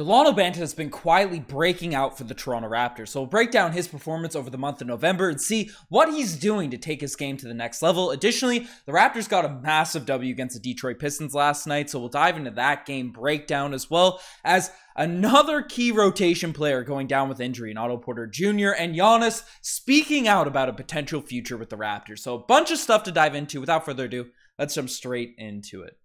Delano Banton has been quietly breaking out for the Toronto Raptors. So we'll break down his performance over the month of November and see what he's doing to take his game to the next level. Additionally, the Raptors got a massive W against the Detroit Pistons last night, so we'll dive into that game breakdown as well as another key rotation player going down with injury in Otto Porter Jr. and Giannis speaking out about a potential future with the Raptors. So a bunch of stuff to dive into. Without further ado, let's jump straight into it.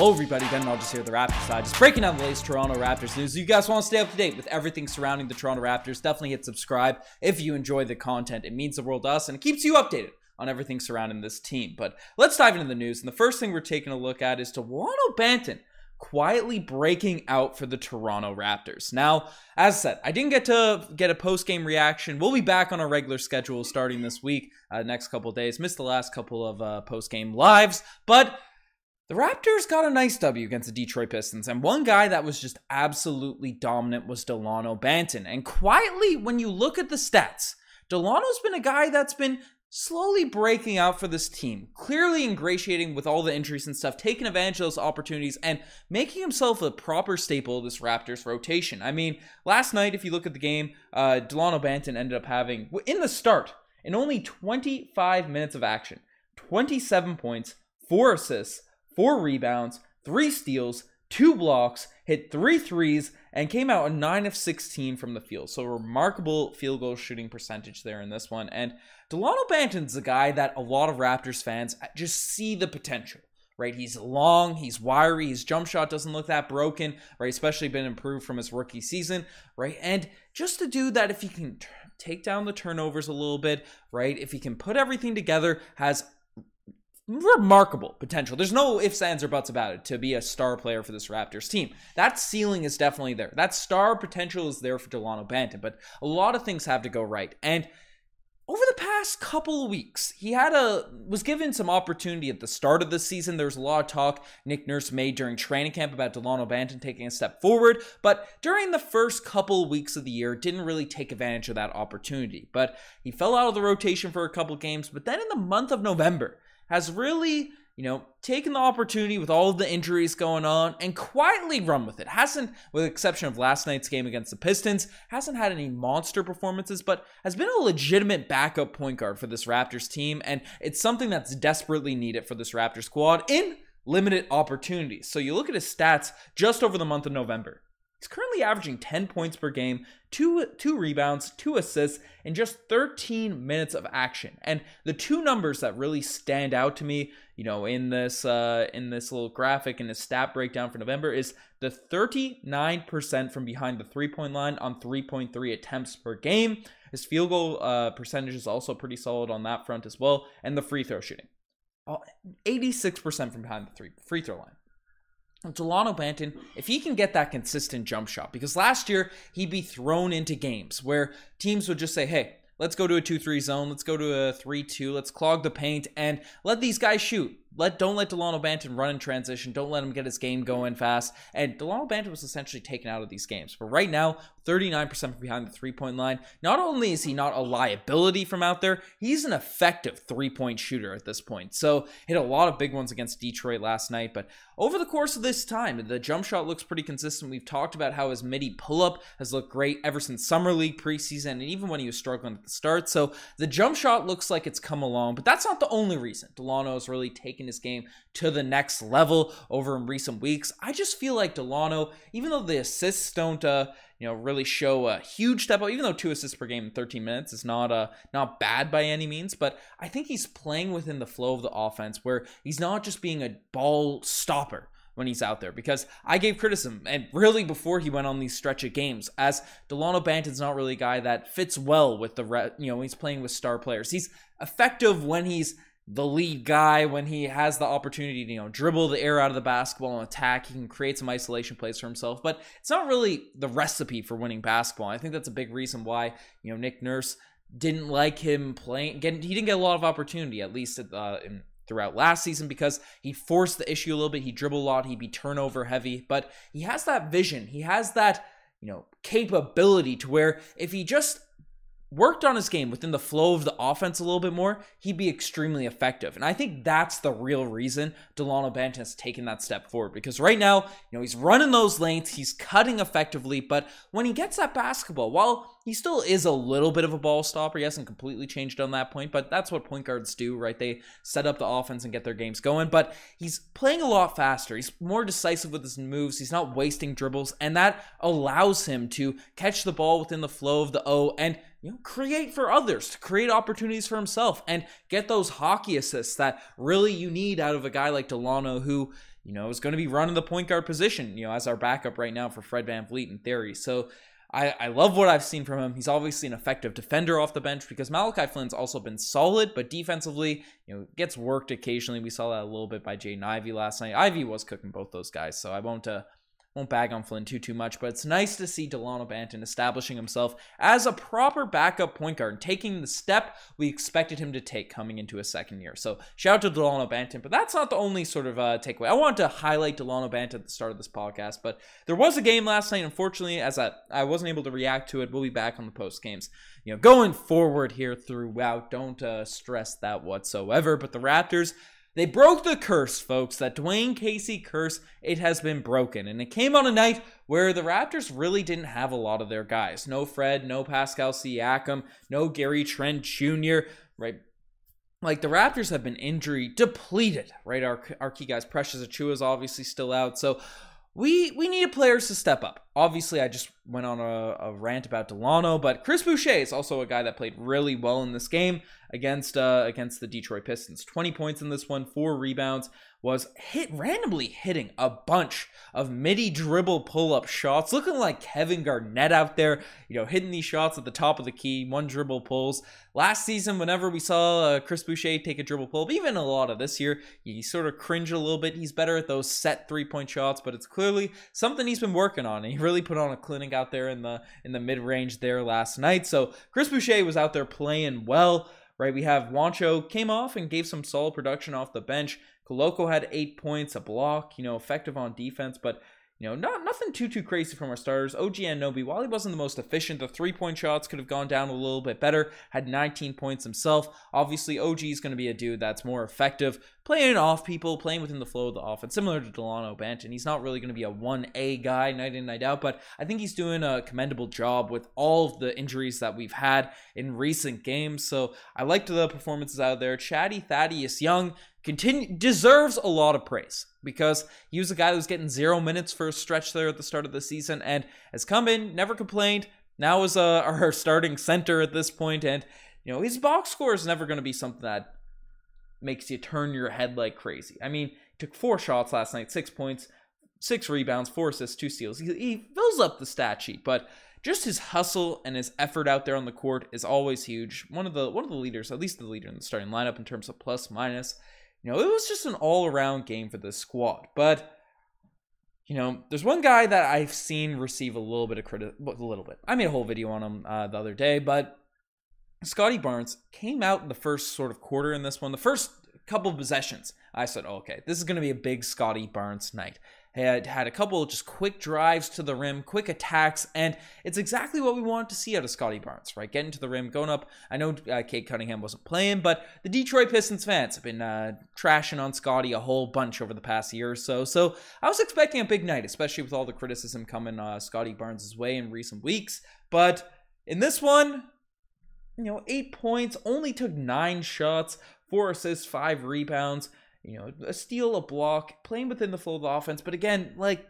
Hello, everybody. Ben Rogers here, the Raptors side, just breaking down the latest Toronto Raptors news. You guys want to stay up to date with everything surrounding the Toronto Raptors? Definitely hit subscribe if you enjoy the content. It means the world to us and it keeps you updated on everything surrounding this team. But let's dive into the news. And the first thing we're taking a look at is Delano Banton quietly breaking out for the Toronto Raptors. Now, as I said, I didn't get to get a post game reaction. We'll be back on our regular schedule starting this week, uh, next couple days. Missed the last couple of uh, post game lives, but the Raptors got a nice W against the Detroit Pistons, and one guy that was just absolutely dominant was Delano Banton. And quietly, when you look at the stats, Delano's been a guy that's been slowly breaking out for this team, clearly ingratiating with all the injuries and stuff, taking advantage of those opportunities, and making himself a proper staple of this Raptors rotation. I mean, last night, if you look at the game, uh, Delano Banton ended up having, in the start, in only 25 minutes of action, 27 points, 4 assists, four rebounds, three steals, two blocks, hit three threes, and came out a 9 of 16 from the field. So, remarkable field goal shooting percentage there in this one. And Delano Banton's a guy that a lot of Raptors fans just see the potential. Right, he's long, he's wiry, his jump shot doesn't look that broken, right? Especially been improved from his rookie season, right? And just a dude that if he can t- take down the turnovers a little bit, right? If he can put everything together, has remarkable potential. There's no ifs, ands, or buts about it to be a star player for this Raptors team. That ceiling is definitely there. That star potential is there for Delano Banton, but a lot of things have to go right. And over the past couple weeks, he had a was given some opportunity at the start of the season. There was a lot of talk Nick Nurse made during training camp about Delano Banton taking a step forward, but during the first couple weeks of the year, didn't really take advantage of that opportunity. But he fell out of the rotation for a couple games. But then in the month of November, has really, you know, taken the opportunity with all the injuries going on and quietly run with it. Hasn't, with the exception of last night's game against the Pistons, hasn't had any monster performances, but has been a legitimate backup point guard for this Raptors team. And it's something that's desperately needed for this Raptors squad in limited opportunities. So you look at his stats just over the month of November. He's currently averaging 10 points per game, two two rebounds, two assists in just 13 minutes of action. And the two numbers that really stand out to me, you know, in this uh, in this little graphic in the stat breakdown for November is the 39% from behind the three-point line on 3.3 attempts per game. His field goal uh, percentage is also pretty solid on that front as well, and the free throw shooting, 86% from behind the three free throw line. Delano Banton, if he can get that consistent jump shot, because last year he'd be thrown into games where teams would just say, hey, let's go to a 2 3 zone, let's go to a 3 2, let's clog the paint, and let these guys shoot. Let don't let Delano Banton run in transition. Don't let him get his game going fast. And Delano Banton was essentially taken out of these games. But right now, 39% from behind the three point line. Not only is he not a liability from out there, he's an effective three point shooter at this point. So hit a lot of big ones against Detroit last night. But over the course of this time, the jump shot looks pretty consistent. We've talked about how his midi pull up has looked great ever since Summer League preseason and even when he was struggling at the start. So the jump shot looks like it's come along, but that's not the only reason Delano has really taken his game to the next level over in recent weeks. I just feel like Delano, even though the assists don't, uh, you know, really show a huge step up, even though two assists per game in 13 minutes is not uh, not bad by any means, but I think he's playing within the flow of the offense where he's not just being a ball stopper when he's out there because I gave criticism and really before he went on these stretch of games as Delano Banton's not really a guy that fits well with the re- you know he's playing with star players. He's effective when he's the lead guy when he has the opportunity to you know dribble the air out of the basketball and attack. He can create some isolation plays for himself but it's not really the recipe for winning basketball. I think that's a big reason why you know nick nurse didn't like him playing getting he didn't get a lot of opportunity at least uh, in, throughout last season because he forced the issue a little bit. He dribbled a lot. He'd be turnover heavy but he has that vision. He has that you know capability to where if he just worked on his game within the flow of the offense a little bit more, he'd be extremely effective. And I think that's the real reason Delano Banton has taken that step forward. Because right now, you know, he's running those lanes, he's cutting effectively, but when he gets that basketball, while he still is a little bit of a ball stopper, he hasn't completely changed on that point, but that's what point guards do, right? They set up the offense and get their games going. But he's playing a lot faster. He's more decisive with his moves. He's not wasting dribbles, and that allows him to catch the ball within the flow of the O and you know, create for others, to create opportunities for himself, and get those hockey assists that really you need out of a guy like Delano, who you know is going to be running the point guard position, you know, as our backup right now for Fred VanVleet in theory. So I, I love what I've seen from him. He's obviously an effective defender off the bench because Malachi Flynn's also been solid, but defensively, you know, gets worked occasionally. We saw that a little bit by Jaden Ivey last night. Ivey was cooking both those guys, so I won't uh, won't bag on Flynn too too much, but it's nice to see Delano Banton establishing himself as a proper backup point guard, and taking the step we expected him to take coming into his second year. So shout out to Delano Banton, but that's not the only sort of uh, takeaway. I wanted to highlight Delano Banton at the start of this podcast, but there was a game last night. Unfortunately, as I, I wasn't able to react to it, we'll be back on the post games. You know, going forward here throughout, don't uh, stress that whatsoever. But the Raptors they broke the curse, folks, that Dwane Casey curse. It has been broken. And it came on a night where the Raptors really didn't have a lot of their guys. No Fred, no Pascal Siakam, no Gary Trent Jr., right? Like the Raptors have been injury depleted, right? Our, our key guys, Precious Achiuwa is obviously still out. So we we needed players to step up. Obviously, I just went on a, a, rant about Delano, but Chris Boucher is also a guy that played really well in this game against uh, against the Detroit Pistons. Twenty points in this one, four rebounds was hit randomly hitting a bunch of midi dribble pull up shots, looking like Kevin Garnett out there, you know, hitting these shots at the top of the key, one dribble pulls. Last season, whenever we saw uh, Chris Boucher take a dribble pull, even a lot of this year, he sort of cringe a little bit. He's better at those set three point shots, but it's clearly something he's been working on. And he really put on a clinic out there in the in the mid range there last night. So Chris Boucher was out there playing well right? We have Juancho came off and gave some solid production off the bench. Koloko had eight points, a block, you know, effective on defense, but you know, not nothing too too crazy from our starters. OG Anunoby, while he wasn't the most efficient, the three point shots could have gone down a little bit better. Had 19 points himself. Obviously, OG is going to be a dude that's more effective, playing off people, playing within the flow of the offense, similar to Delano Banton. He's not really going to be a one A guy night in night out, but I think he's doing a commendable job with all of the injuries that we've had in recent games. So I liked the performances out there. Chatty Thaddeus Young continue deserves a lot of praise because he was a guy that was getting zero minutes for a stretch there at the start of the season and has come in, never complained. Now is uh, our starting center at this point, and you know his box score is never going to be something that makes you turn your head like crazy. I mean, took four shots last night, six points, six rebounds, four assists, two steals. He, he fills up the stat sheet, but just his hustle and his effort out there on the court is always huge. One of the one of the leaders, at least the leader in the starting lineup in terms of plus minus. You know, it was just an all around game for the squad. But, you know, there's one guy that I've seen receive a little bit of credit, a little bit. I made a whole video on him uh, the other day, but Scottie Barnes came out in the first sort of quarter in this one, the first couple of possessions. I said, oh, okay, this is going to be a big Scottie Barnes night had had a couple just quick drives to the rim, quick attacks, and it's exactly what we wanted to see out of Scottie Barnes, right? Getting to the rim, going up. I know uh, Cade Cunningham wasn't playing, but the Detroit Pistons fans have been uh, trashing on Scottie a whole bunch over the past year or so. So I was expecting a big night, especially with all the criticism coming uh, Scottie Barnes' way in recent weeks. But in this one, you know, eight points, only took nine shots, four assists, five rebounds you know, a steal, a block, playing within the flow of the offense. But again, like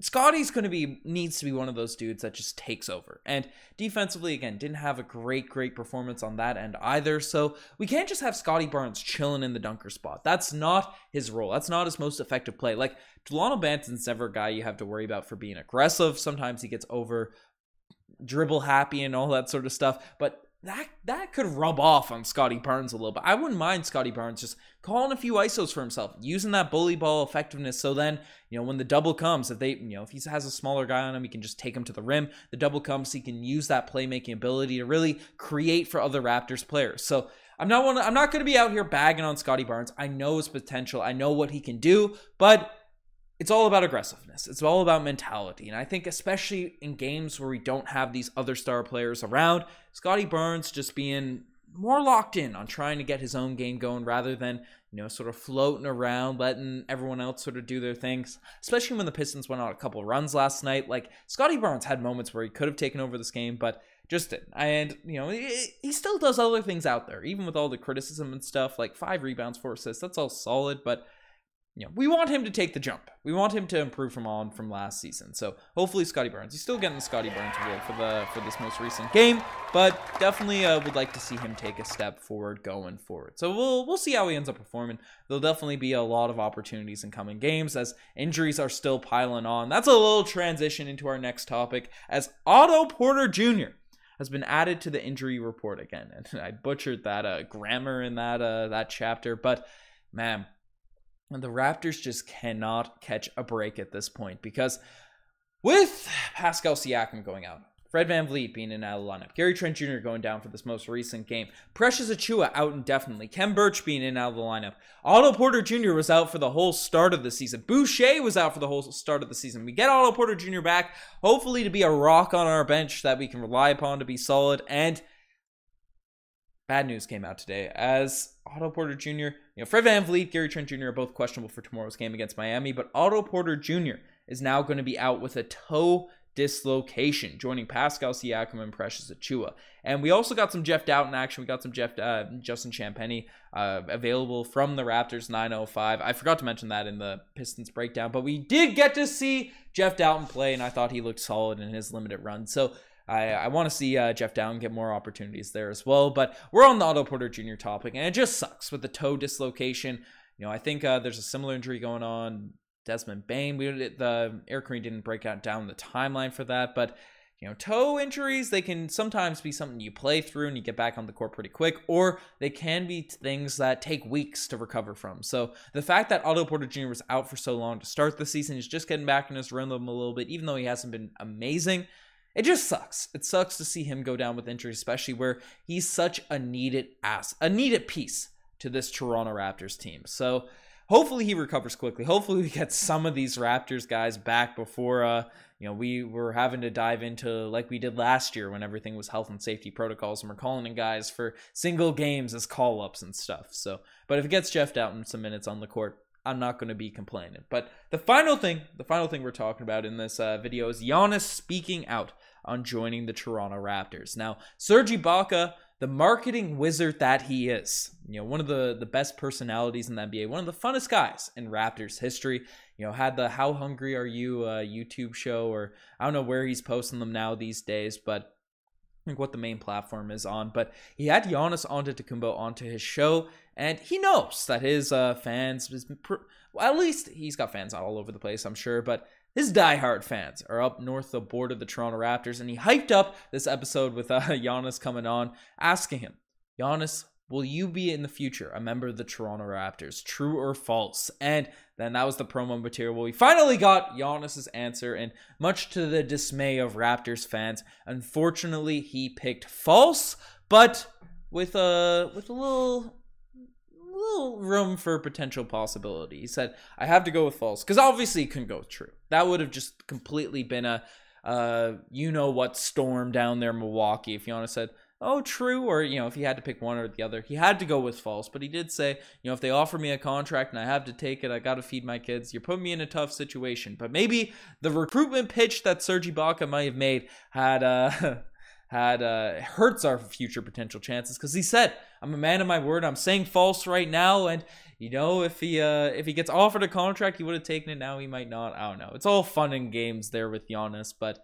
Scottie's going to be needs to be one of those dudes that just takes over. And defensively, again, didn't have a great, great performance on that end either. So we can't just have Scottie Barnes chilling in the dunker spot. That's not his role. That's not his most effective play. Like Delano Banton's never a guy you have to worry about for being aggressive. Sometimes he gets over dribble happy and all that sort of stuff. But that that could rub off on Scottie Barnes a little bit. I wouldn't mind Scottie Barnes just calling a few isos for himself, using that bully ball effectiveness. So then, you know, when the double comes, if they, you know, if he has a smaller guy on him, he can just take him to the rim. The double comes, he can use that playmaking ability to really create for other Raptors players. So I'm not one. I'm not going to be out here bagging on Scottie Barnes. I know his potential. I know what he can do, but it's all about aggressiveness. It's all about mentality. And I think, especially in games where we don't have these other star players around, Scottie Barnes just being more locked in on trying to get his own game going rather than, you know, sort of floating around, letting everyone else sort of do their things. Especially when the Pistons went on a couple runs last night. Like, Scottie Barnes had moments where he could have taken over this game, but just didn't. And, you know, he still does other things out there, even with all the criticism and stuff. Like, five rebounds, four assists, that's all solid, but you know, we want him to take the jump. We want him to improve from on from last season. So hopefully, Scottie Barnes. He's still getting the Scottie Barnes award for the for this most recent game, but definitely uh, would like to see him take a step forward going forward. So we'll we'll see how he ends up performing. There'll definitely be a lot of opportunities in coming games as injuries are still piling on. That's a little transition into our next topic as Otto Porter Jr. has been added to the injury report again, and I butchered that uh, grammar in that uh, that chapter, but man and the Raptors just cannot catch a break at this point because with Pascal Siakam going out, Fred VanVleet being in out of the lineup, Gary Trent Jr. going down for this most recent game, Precious Achiuwa out indefinitely, Khem Birch being in out of the lineup, Otto Porter Jr. was out for the whole start of the season, Boucher was out for the whole start of the season. We get Otto Porter Jr. back, hopefully to be a rock on our bench that we can rely upon to be solid, and bad news came out today as Otto Porter Jr., you know, Fred VanVleet, Gary Trent Jr. are both questionable for tomorrow's game against Miami, but Otto Porter Jr. is now going to be out with a toe dislocation, joining Pascal Siakam and Precious Achiuwa. And we also got some Jeff Dowtin action. We got some Jeff uh, Justin Champagnie uh, available from the Raptors 905. I forgot to mention that in the Pistons breakdown, but we did get to see Jeff Dowtin play, and I thought he looked solid in his limited run. So I, I want to see uh, Jeff Down get more opportunities there as well. But we're on the Otto Porter Jr. topic, and it just sucks with the toe dislocation. You know, I think uh, there's a similar injury going on. Desmond Bane, we the Eric Green didn't break out down the timeline for that, but you know, toe injuries, they can sometimes be something you play through and you get back on the court pretty quick, or they can be things that take weeks to recover from. So the fact that Otto Porter Jr. was out for so long to start the season, he's just getting back in his rhythm a little bit, even though he hasn't been amazing it just sucks. It sucks to see him go down with injury, especially where he's such a needed ass, a needed piece to this Toronto Raptors team. So hopefully he recovers quickly. Hopefully we get some of these Raptors guys back before uh you know we were having to dive into like we did last year when everything was health and safety protocols and we're calling in guys for single games as call ups and stuff. So but if it gets Jeff Dowtin some minutes on the court, I'm not going to be complaining. But the final thing, the final thing we're talking about in this uh, video is Giannis speaking out on joining the Toronto Raptors. Now, Serge Ibaka, the marketing wizard that he is, you know, one of the the best personalities in the NBA, one of the funnest guys in Raptors history. You know, had the "How Hungry Are You" uh, YouTube show, or I don't know where he's posting them now these days, but like what the main platform is on, but he had Giannis Antetokounmpo onto his show, and he knows that his uh, fans, well, at least he's got fans all over the place, I'm sure, but his diehard fans are up north the board of the Toronto Raptors, and he hyped up this episode with uh, Giannis coming on, asking him, Giannis, will you be in the future a member of the Toronto Raptors? True or false? And then that was the promo material. We finally got Giannis's answer, and much to the dismay of Raptors fans, unfortunately he picked false, but with a with a little room for potential possibility. He said, "I have to go with false because obviously he couldn't go with true. That would have just completely been a uh, you know what storm down there, Milwaukee. If Giannis said." oh, true, or you know, if he had to pick one or the other, he had to go with false. But he did say, you know, if they offer me a contract and I have to take it, I got to feed my kids. You're putting me in a tough situation. But maybe the recruitment pitch that Serge Ibaka might have made had uh had uh hurts our future potential chances because he said, "I'm a man of my word. I'm saying false right now, and." You know, if he uh if he gets offered a contract, he would have taken it. Now he might not. I don't know. It's all fun and games there with Giannis, but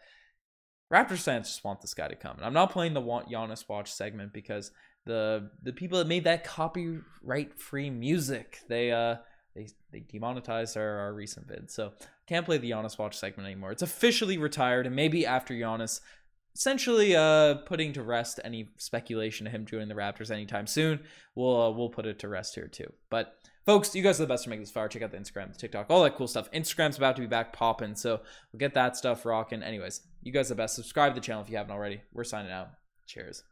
Raptors fans just want this guy to come. And I'm not playing the want Giannis watch segment because the the people that made that copyright free music they uh they they demonetized our, our recent vid, so can't play the Giannis watch segment anymore. It's officially retired, and maybe after Giannis essentially uh putting to rest any speculation of him joining the Raptors anytime soon, we'll uh, we'll put it to rest here too. But folks, you guys are the best to make this fire. Check out the Instagram, the TikTok, all that cool stuff. Instagram's about to be back popping, so we'll get that stuff rocking. Anyways, you guys are the best. Subscribe to the channel if you haven't already. We're signing out. Cheers.